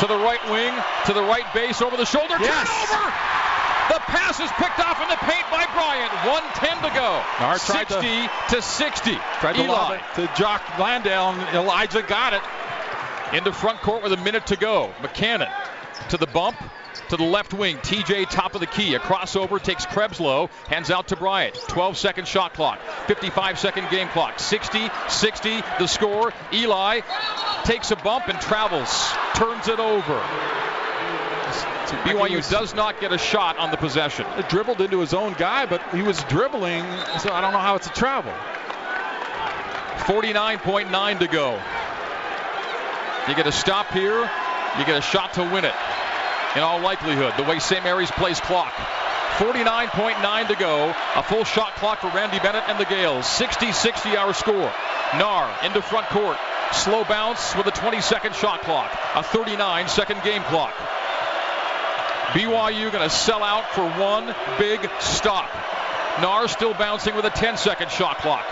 to the right wing, to the right base, over the shoulder. Yes. Turnover! The pass is picked off in the paint by Bryant. 110 to go. Naar tried to- 60 to, 60. Tried to lob Eli it to Jock Landale, and Elijah got it. into front court with a minute to go. McKay Cannon to the bump. To the left wing, TJ top of the key. A crossover takes Krebs low, hands out to Bryant. 12 second shot clock, 55 second game clock. 60, 60, the score. Eli takes a bump and travels, turns it over. BYU does not get a shot on the possession. It dribbled into his own guy, but he was dribbling, so I don't know how it's a travel. 49.9 to go. You get a stop here, you get a shot to win it. In all likelihood, the way St. Mary's plays clock. 49.9 to go. A full shot clock for Randy Bennett and the Gales. 60 60 our score. Naar into front court. Slow bounce with a 20 second shot clock. A 39 second game clock. BYU going to sell out for one big stop. Naar still bouncing with a 10 second shot clock.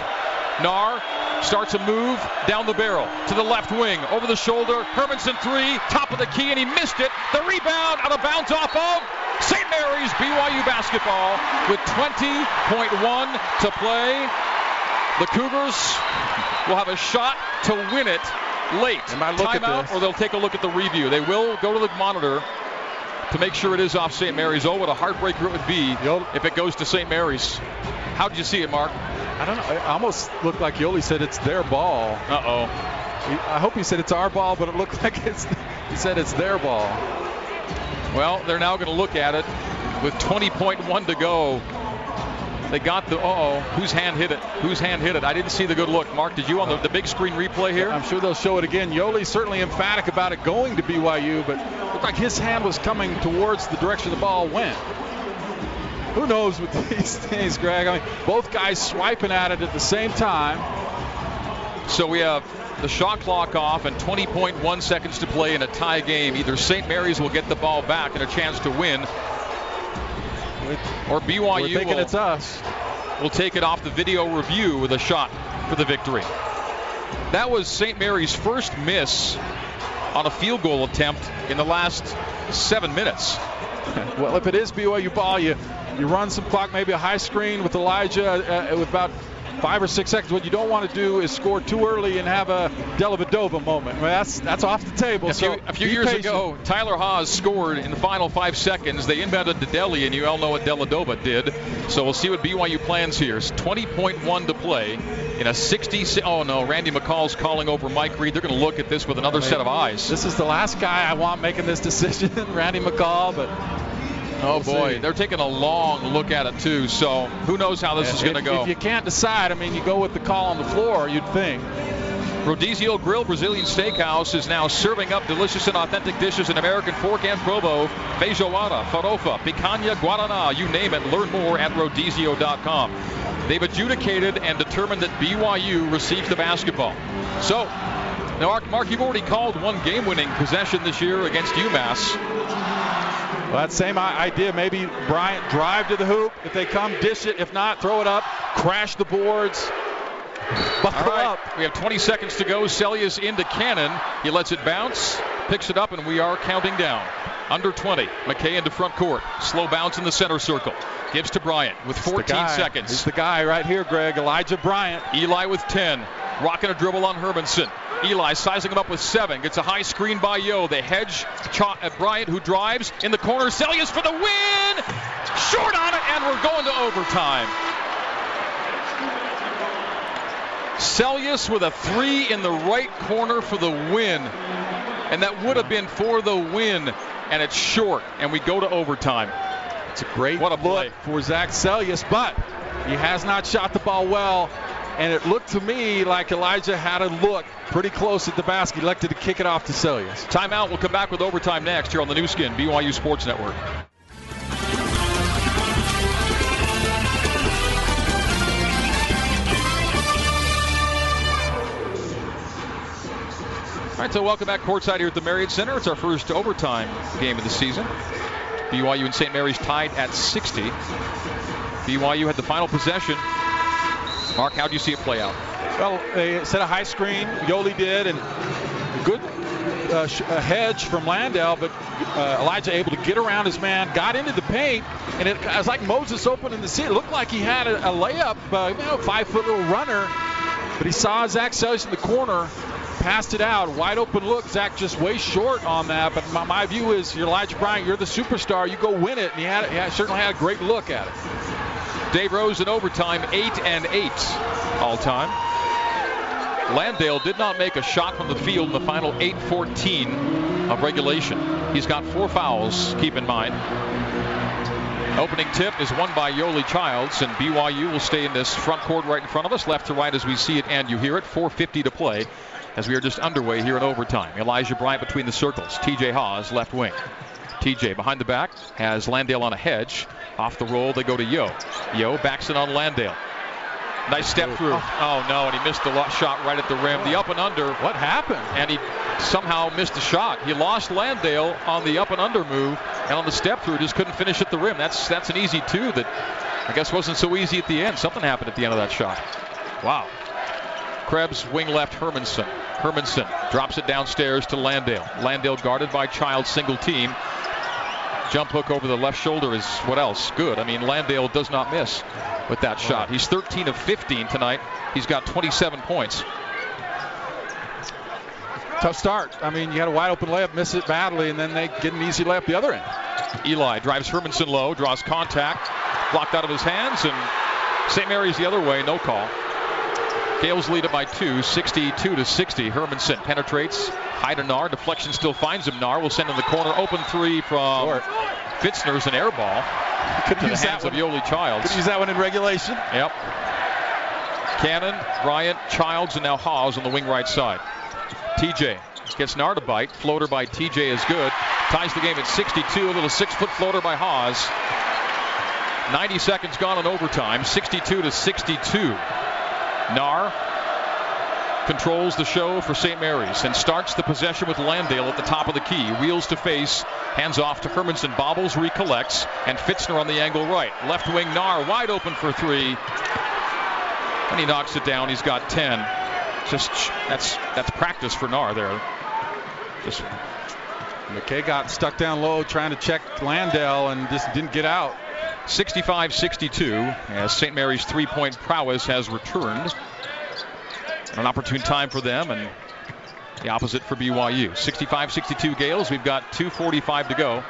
Naar starts a move down the barrel to the left wing, over the shoulder. Hermanson three, top of the key, and he missed it. The rebound out of bounds off of St. Mary's BYU basketball with 20.1 to play. The Cougars will have a shot to win it late. They might look at Timeout, this. or they'll take a look at the review. They will go to the monitor to make sure it is off St. Mary's. Oh, what a heartbreaker it would be Yep. if it goes to St. Mary's. How did you see it, Mark? I don't know. It almost looked like Yoeli said it's their ball. Uh oh. I hope he said it's our ball, but it looked like it's. He said it's their ball. Well, they're now going to look at it with 20.1 to go. They got the. Uh oh. Whose hand hit it? Whose hand hit it? I didn't see the good look. Mark, did you on the, the big screen replay here? I'm sure they'll show it again. Yoeli certainly emphatic about it going to BYU, but looked like his hand was coming towards the direction the ball went. Who knows with these things, Greg? I mean, both guys swiping at it at the same time. So we have the shot clock off and 20.1 seconds to play in a tie game. Either St. Mary's will get the ball back and a chance to win, or We're BYU thinking will, it's us. will take it off the video review with a shot for the victory. That was St. Mary's first miss on a field goal attempt in the last seven minutes. well, if it is BYU ball, you you run some clock, maybe a high screen with Elijah uh, with about five or six seconds. What you don't want to do is score too early and have a Dellavedova moment. Well, that's that's off the table. A few, so a few years patient. ago, Tyler Haws scored in the final five seconds. They inbounded to Delly, and you all know what Dellavedova did. So we'll see what BYU plans here. It's 20.1 to play in a 60. Oh no, Randy McCall's calling over Mike Reed. They're going to look at this with another set of eyes. This is the last guy I want making this decision, Randy McCall, but Oh boy, they're taking a long look at it too. So who knows how this if, is going to go? If you can't decide, I mean, you go with the call on the floor. You'd think. Rodizio Grill Brazilian Steakhouse is now serving up delicious and authentic dishes in American fork and provo, feijoada, farofa, picanha, guaraná, you name it. Learn more at rodizio.com. They've adjudicated and determined that BYU receives the basketball. So, now, Mark, Mark, you've already called one game-winning possession this year against UMass. Well, that same idea. Maybe Bryant drive to the hoop. If they come, dish it. If not, throw it up. Crash the boards. Buckle right. up. We have 20 seconds to go. Seljaas into Cannon. He lets it bounce, picks it up, and we are counting down. Under 20. McKay into front court. Slow bounce in the center circle. Gives to Bryant with 14 seconds. He's the guy right here, Greg. Elijah Bryant. Eli with 10. Rocking a dribble on Hermanson. Eli sizing him up with seven. Gets a high screen by Yo. They hedge at Bryant, who drives in the corner. Seljaas for the win. Short on it, and we're going to overtime. Seljaas with a three in the right corner for the win. And that would have been for the win. And it's short. And we go to overtime. It's a great what a look for Zac Seljaas, but he has not shot the ball well. And it looked to me like Elijah had a look pretty close at the basket. Elected to kick it off to Seljaas. Timeout. We'll come back with overtime next here on the Nu Skin, BYU Sports Network. All right, so welcome back courtside here at the Marriott Center. It's our first overtime game of the season. BYU and St. Mary's tied at 60. BYU had the final possession. Mark, how do you see it play out? Well, they set a high screen. Yoeli did, and good uh, hedge from Landale, but uh, Elijah able to get around his man, got into the paint, and it, it was like Moses opening the seat. It looked like he had a, a layup, uh, you know, five foot little runner, but he saw Zac Seljaas in the corner, passed it out, wide open look. Zac just way short on that. But my, my view is, you're Elijah Bryant, you're the superstar, you go win it, and he had, he certainly had a great look at it. Dave Rose in overtime, eight and eight all time. Landale did not make a shot from the field in the final 8-14 of regulation. He's got four fouls, keep in mind. Opening tip is won by Yoeli Childs, and BYU will stay in this front court right in front of us, left to right as we see it and you hear it. 4.50 to play as we are just underway here in overtime. Elijah Bryant between the circles. TJ Haws, left wing. TJ behind the back has Landale on a hedge. Off the roll, they go to Yo. Yo backs it on Landale. Nice step through. Oh. oh no, and he missed the shot right at the rim. The up and under. What happened? And he somehow missed the shot. He lost Landale on the up and under move, and on the step through, just couldn't finish at the rim. That's that's an easy two that I guess wasn't so easy at the end. Something happened at the end of that shot. Wow. Krebs wing left Hermanson. Hermanson drops it downstairs to Landale. Landale guarded by Child, single team. Jump hook over the left shoulder is what else? Good. I mean, Landale does not miss with that shot. He's 13 of 15 tonight. He's got 27 points. Tough start. I mean, you had a wide open layup, miss it badly, and then they get an easy layup the other end. Eli drives Hermanson low, draws contact, blocked out of his hands, and St. Mary's the other way, no call. Gales lead it by two, 62 to 60. Hermanson penetrates. High to Naar. Deflection still finds him. Naar will send in the corner. Open three from Short. Fitzner's an air ball. Could to use the hands that of Yoeli Childs. Could use that one in regulation. Yep. Cannon, Bryant, Childs, and now Haws on the wing right side. TJ gets Naar to bite. Floater by TJ is good. Ties the game at 62. A little six-foot floater by Haws. 90 seconds gone in overtime. 62 to 62. Naar controls the show for St. Mary's and starts the possession with Landale at the top of the key. Wheels to face, hands off to Hermanson, bobbles, recollects, and Fitzner on the angle right. Left wing Naar wide open for three. And he knocks it down. He's got 10. Just that's that's practice for Naar there. Just McKay got stuck down low trying to check Landale and just didn't get out. 65 62 as St. Mary's three point prowess has returned. An opportune time for them and the opposite for BYU. 65 62 Gales. We've got 2.45 to go.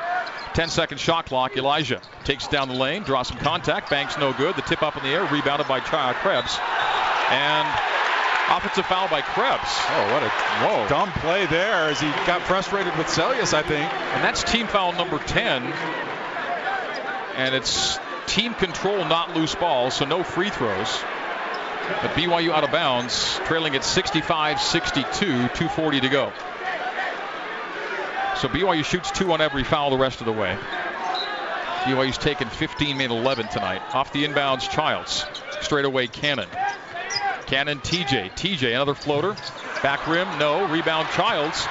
10 second shot clock. Elijah takes down the lane, draws some contact. Banks no good. The tip up in the air, rebounded by Krebs. And offensive foul by Krebs. Oh, what a whoa. dumb play there as he got frustrated with Seljaas, I think. And that's team foul number 10. And it's team control, not loose balls, so no free throws. But BYU out of bounds, trailing at 65 62, 2.40 to go. So BYU shoots two on every foul the rest of the way. BYU's taken 15, made 11 tonight. Off the inbounds, Childs. Straight away, Cannon. Cannon, TJ. TJ, another floater. Back rim, no. Rebound, Childs.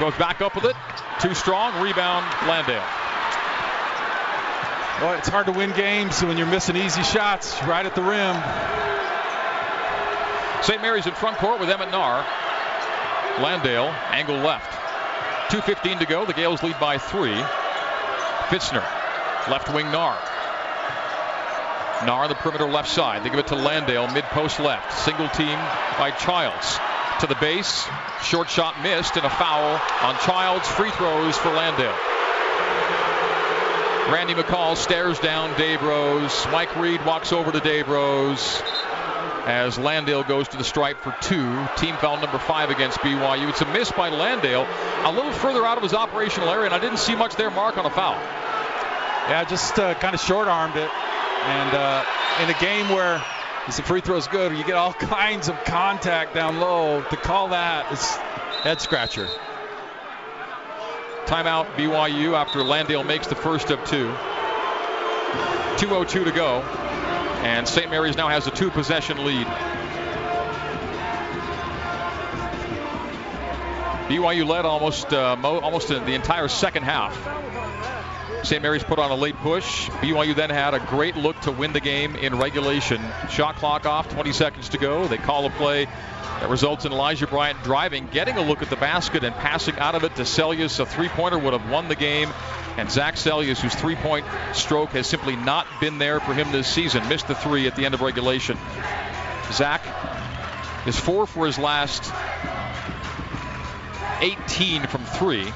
Goes back up with it. Too strong. Rebound, Landale. Well, it's hard to win games when you're missing easy shots right at the rim. St. Mary's in front court with Emmett Naar. Landale, angle left. 2.15 to go. The Gales lead by three. Fitzner, left wing Naar. Naar on the perimeter left side. They give it to Landale, mid post left. Single team by Childs. To the base. Short shot missed and a foul on Childs. Free throws for Landale. Randy McCall stares down Dave Rose. Mike Reed walks over to Dave Rose as Landale goes to the stripe for two. Team foul number five against BYU. It's a miss by Landale, a little further out of his operational area, and I didn't see much there mark on a foul. Yeah, just uh, kind of short armed it. And uh, in a game where the free throw is good, you get all kinds of contact down low. To call that is head scratcher. Timeout BYU after Landale makes the first of two. 2.02 to go. And St. Mary's now has a two possession lead. BYU led almost uh, mo- almost the entire second half. St. Mary's put on a late push. BYU then had a great look to win the game in regulation. Shot clock off, 20 seconds to go. They call a play that results in Elijah Bryant driving, getting a look at the basket, and passing out of it to Seljaas. A three pointer would have won the game. And Zac Seljaas, whose three point stroke has simply not been there for him this season, missed the three at the end of regulation. Zac is four for his last 18 from three.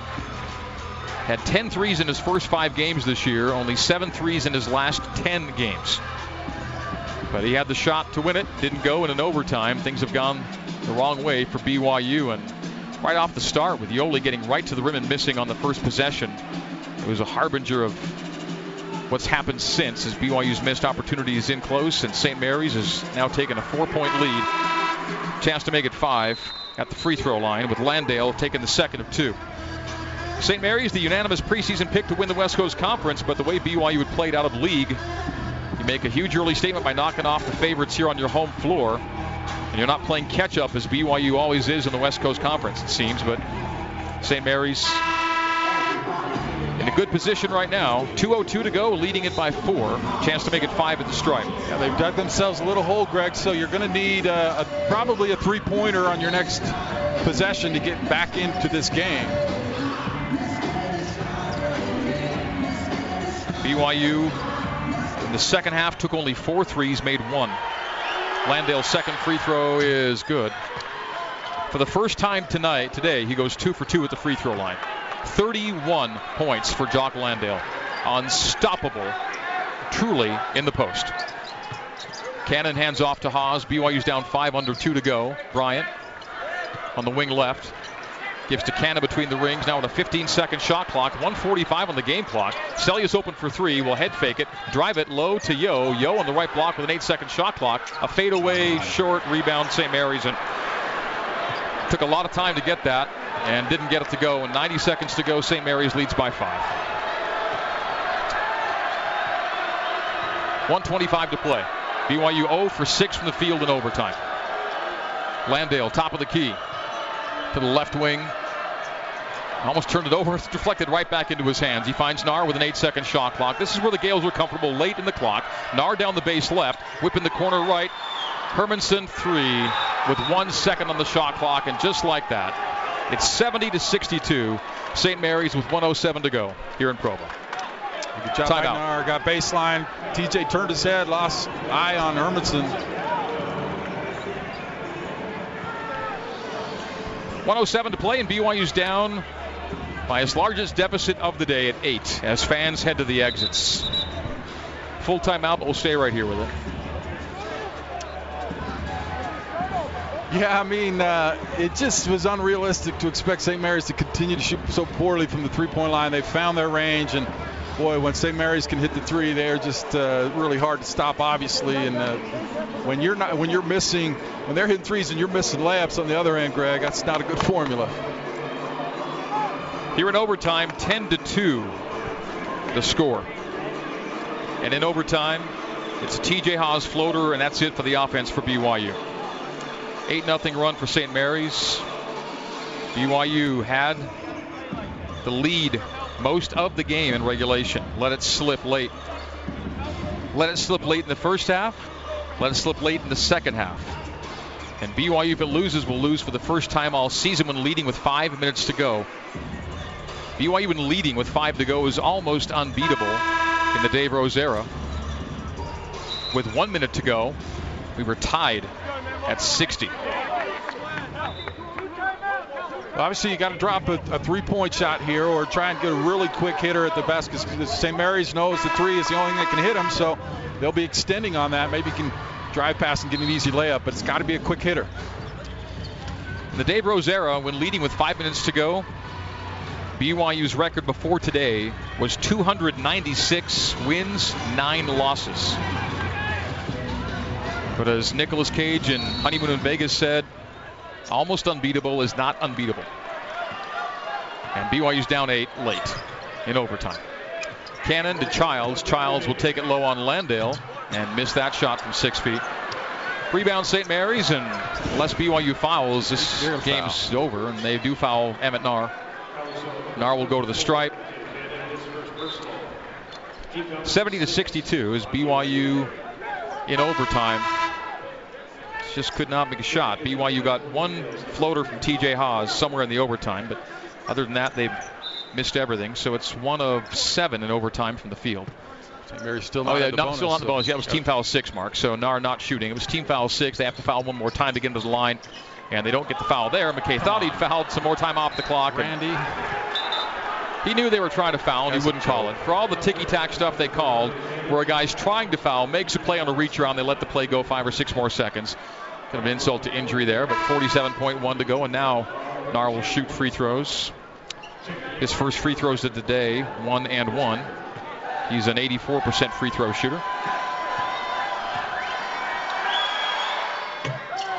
Had 10 threes in his first five games this year, only seven threes in his last 10 games. But he had the shot to win it, didn't go in an overtime. Things have gone the wrong way for BYU. And right off the start, with Yoeli getting right to the rim and missing on the first possession, it was a harbinger of what's happened since as BYU's missed opportunities in close, and St. Mary's has now taken a four point lead. Chance to make it five at the free throw line, with Landale taking the second of two. St. Mary's, the unanimous preseason pick to win the West Coast Conference, but the way BYU had played out of league, you make a huge early statement by knocking off the favorites here on your home floor. And you're not playing catch up as BYU always is in the West Coast Conference, it seems, but St. Mary's in a good position right now. 2.02 to go, leading it by four. Chance to make it five at the stripe. Yeah, they've dug themselves a little hole, Greg, so you're going to need uh, a, probably a three pointer on your next possession to get back into this game. BYU in the second half took only four threes, made one. Landale's second free throw is good. For the first time tonight, today, he goes two for two at the free throw line. 31 points for Jock Landale. Unstoppable, truly, in the post. Cannon hands off to Haws. BYU's down five under two to go. Bryant on the wing left. Gives to Cannon between the rings. Now with a 15 second shot clock. 145 on the game clock. Seljaas open for three. Will head fake it. Drive it low to Yo. Yo on the right block with an eight second shot clock. A fadeaway short rebound St. Mary's. And took a lot of time to get that and didn't get it to go. And 90 seconds to go, St. Mary's leads by five. 125 to play. BYU 0 for 6 from the field in overtime. Landale, top of the key. To the left wing. Almost turned it over. It's deflected right back into his hands. He finds Naar with an eight second shot clock. This is where the Gales were comfortable late in the clock. Naar down the base left. Whip in the corner right. Hermanson three with one second on the shot clock. And just like that, It's 70 to 62. St. Mary's with 107 to go here in Provo. Good job, Timeout. Got baseline. TJ turned his head, lost eye on Hermanson. 107 to play, and BYU's down by its largest deficit of the day at eight as fans head to the exits. Full timeout, but we'll stay right here with it. Yeah, I mean, uh, it just was unrealistic to expect St. Mary's to continue to shoot so poorly from the three-point line. They found their range, and boy, when St. Mary's can hit the three, they're just uh, really hard to stop, obviously. And uh, when you're not, when you're missing, when they're hitting threes and you're missing layups on the other end, Greg, that's not a good formula. Here in overtime, 10 to 2, the score. And in overtime, it's a TJ Haws floater, and that's it for the offense for BYU. 8 0 run for St. Mary's. BYU had the lead most of the game in regulation. Let it slip late. Let it slip late in the first half. Let it slip late in the second half. And BYU, if it loses, will lose for the first time all season when leading with five minutes to go. BYU when leading with five to go is almost unbeatable in the Dave Rose era. With one minute to go, we were tied at 60. Obviously, you got to drop a, a three-point shot here, or try and get a really quick hitter at the basket. St. Mary's knows the three is the only thing that can hit them, so they'll be extending on that. Maybe can drive past and get an easy layup, but it's got to be a quick hitter. The Dave Rose era, when leading with five minutes to go, BYU's record before today was 296 wins, nine losses. But as Nicolas Cage and Honeymoon in Vegas said, almost unbeatable is not unbeatable. And BYU's down eight late in overtime. Cannon to Childs. Childs will take it low on Landale and miss that shot from six feet. Rebound St. Mary's, and unless BYU fouls, this game's foul. over, and they do foul Emmett Naar. Naar will go to the stripe. 70 to 62 is BYU in overtime. Just could not make a shot. BYU got one floater from TJ Haws somewhere in the overtime, but other than that, they've missed everything. So it's one of seven in overtime from the field. St. Mary's oh, still not oh, yeah, not, bonus, still on the bonus. Yeah, it was team foul six, Mark. So Naar not shooting. It was team foul six. They have to foul one more time to get into the line, and they don't get the foul there. McKay thought he'd fouled some more time off the clock. and Randy. He knew they were trying to foul, and he wouldn't call it. For all the ticky-tack stuff they called, where a guy's trying to foul, makes a play on a reach around, they let the play go five or six more seconds. Kind of insult to injury there, but 47.1 to go, and now Naar will shoot free throws. His first free throws of the day, one and one. He's an 84% free throw shooter.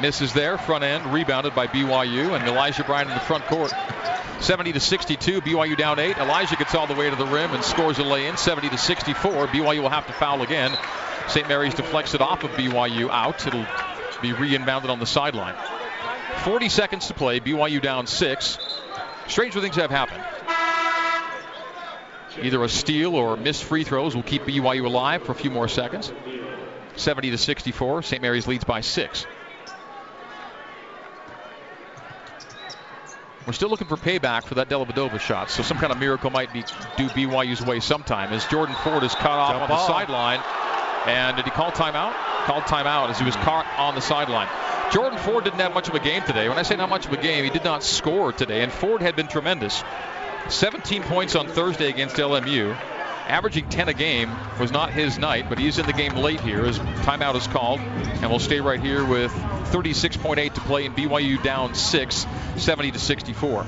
Misses there, front end, rebounded by BYU, and Elijah Bryant in the front court. 70 to 62, BYU down eight. Elijah gets all the way to the rim and scores a lay in. 70 to 64, BYU will have to foul again. St. Mary's deflects it off of BYU out. It'll be reinbounded on the sideline. 40 seconds to play. BYU down six. Stranger things have happened. Either a steal or missed free throws will keep BYU alive for a few more seconds. 70 to 64. St. Mary's leads by six. We're still looking for payback for that Dellavedova shot, so some kind of miracle might be due BYU's way sometime. As Jordan Ford is cut off Jump on the sideline, and did he call timeout? Called timeout as he was caught on the sideline. Jordan Ford didn't have much of a game today. When I say not much of a game, he did not score today, and Ford had been tremendous. 17 points on Thursday against LMU. Averaging 10 a game was not his night, but he's in the game late here as timeout is called. And we'll stay right here with 36.8 to play and BYU down 6, 70 to 64.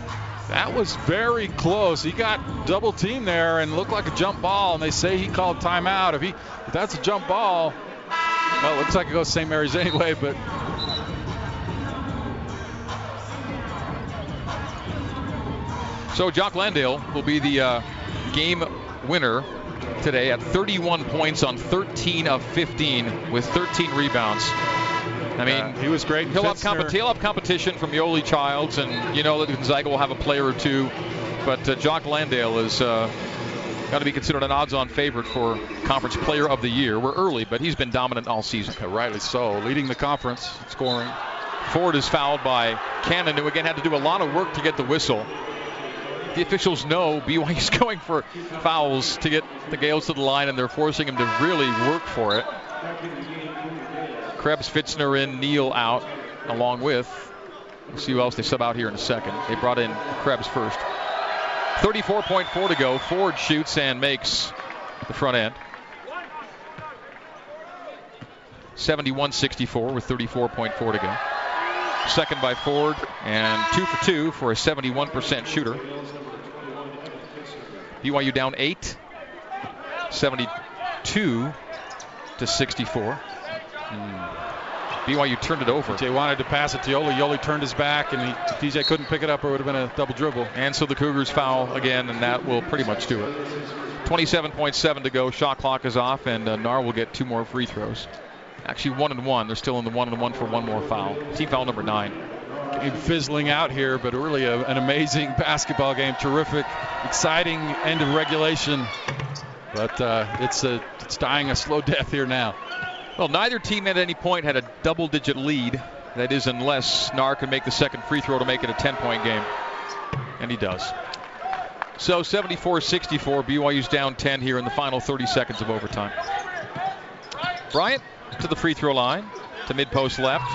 That was very close. He got double teamed there and looked like a jump ball, and they say he called timeout. If he if that's a jump ball, well, it looks like it goes St. Mary's anyway, but So Jock Landale will be the uh, game winner today at 31 points on 13 of 15 with 13 rebounds. I mean, Yeah, he was great. He'll have, comp- he'll have competition from Yoeli Childs, and you know that Gonzaga will have a player or two. But uh, Jock Landale is uh, got to be considered an odds-on favorite for Conference Player of the Year. We're early, but he's been dominant all season. rightly so, leading the conference scoring. Ford is fouled by Cannon, who again had to do a lot of work to get the whistle. The officials know BYU's going for fouls to get the Gales to the line, and they're forcing him to really work for it. Krebs, Fitzner in, Neal out, along with. We'll see who else they sub out here in a second. They brought in Krebs first. 34.4 to go. Ford shoots and makes the front end. 71-64 with 34.4 to go. Second by Ford and two for two for a 71% shooter. BYU down eight. 72 to 64. Hmm. BYU turned it over. Jay wanted to pass it to Yoeli. Yoeli turned his back, and he, DJ couldn't pick it up, or it would have been a double dribble. And so the Cougars foul again, and that will pretty much do it. 27.7 to go. Shot clock is off, and uh, Naar will get two more free throws. Actually, one and one. They're still in the one and one for one more foul. Team foul number nine. Game fizzling out here, but really a, an amazing basketball game. Terrific, exciting end of regulation. But uh, it's a, it's dying a slow death here now. Well, neither team at any point had a double-digit lead. That is, unless Naar can make the second free throw to make it a 10-point game, and he does. So 74-64, BYU's down 10 here in the final 30 seconds of overtime. Bryant to the free throw line, to mid-post left.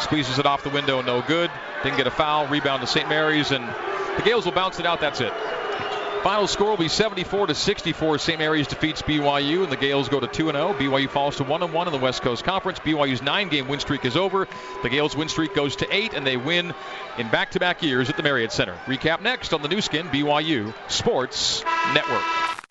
Squeezes it off the window, no good. Didn't get a foul. Rebound to St. Mary's, and the Gales will bounce it out. That's it. Final score will be 74 to 64. St. Mary's defeats BYU, and the Gales go to 2 0. BYU falls to 1 1 in the West Coast Conference. BYU's nine-game win streak is over. The Gales' win streak goes to eight, and they win in back-to-back years at the Marriott Center. Recap next on the Nu Skin BYU Sports Network.